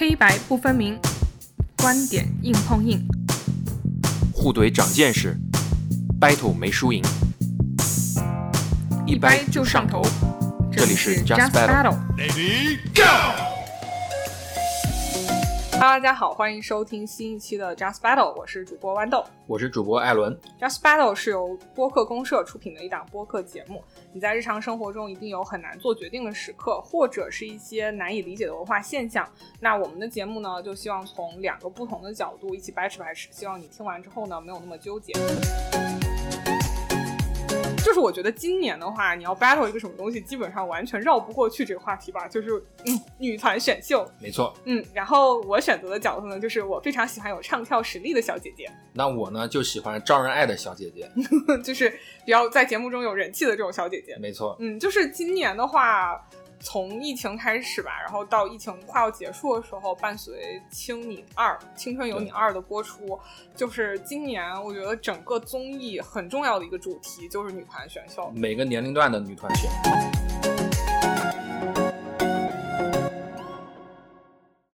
黑白不分明，观点硬碰硬，互怼长见识，battle 没输赢，一掰就上头。这里是 Just Just Battle Lady Go！Hello，大家好，欢迎收听新一期的 Just Battle，我是主播豌豆。我是主播艾伦。Just Battle 是由播客公社出品的一档播客节目。你在日常生活中一定有很难做决定的时刻，或者是一些难以理解的文化现象。那我们的节目呢，就希望从两个不同的角度一起掰扯掰扯，希望你听完之后呢，没有那么纠结。就是我觉得今年的话，你要 battle 一个什么东西，基本上完全绕不过去这个话题吧。就是嗯，女团选秀，没错，嗯，然后我选择的角度呢，就是我非常喜欢有唱跳实力的小姐姐。那我呢就喜欢招人爱的小姐姐。就是比较在节目中有人气的这种小姐姐。没错，嗯，就是今年的话，从疫情开始吧，然后到疫情快要结束的时候，伴随《青你二》《青春有你二》的播出，就是今年我觉得整个综艺很重要的一个主题就是女团选秀。每个年龄段的女团选。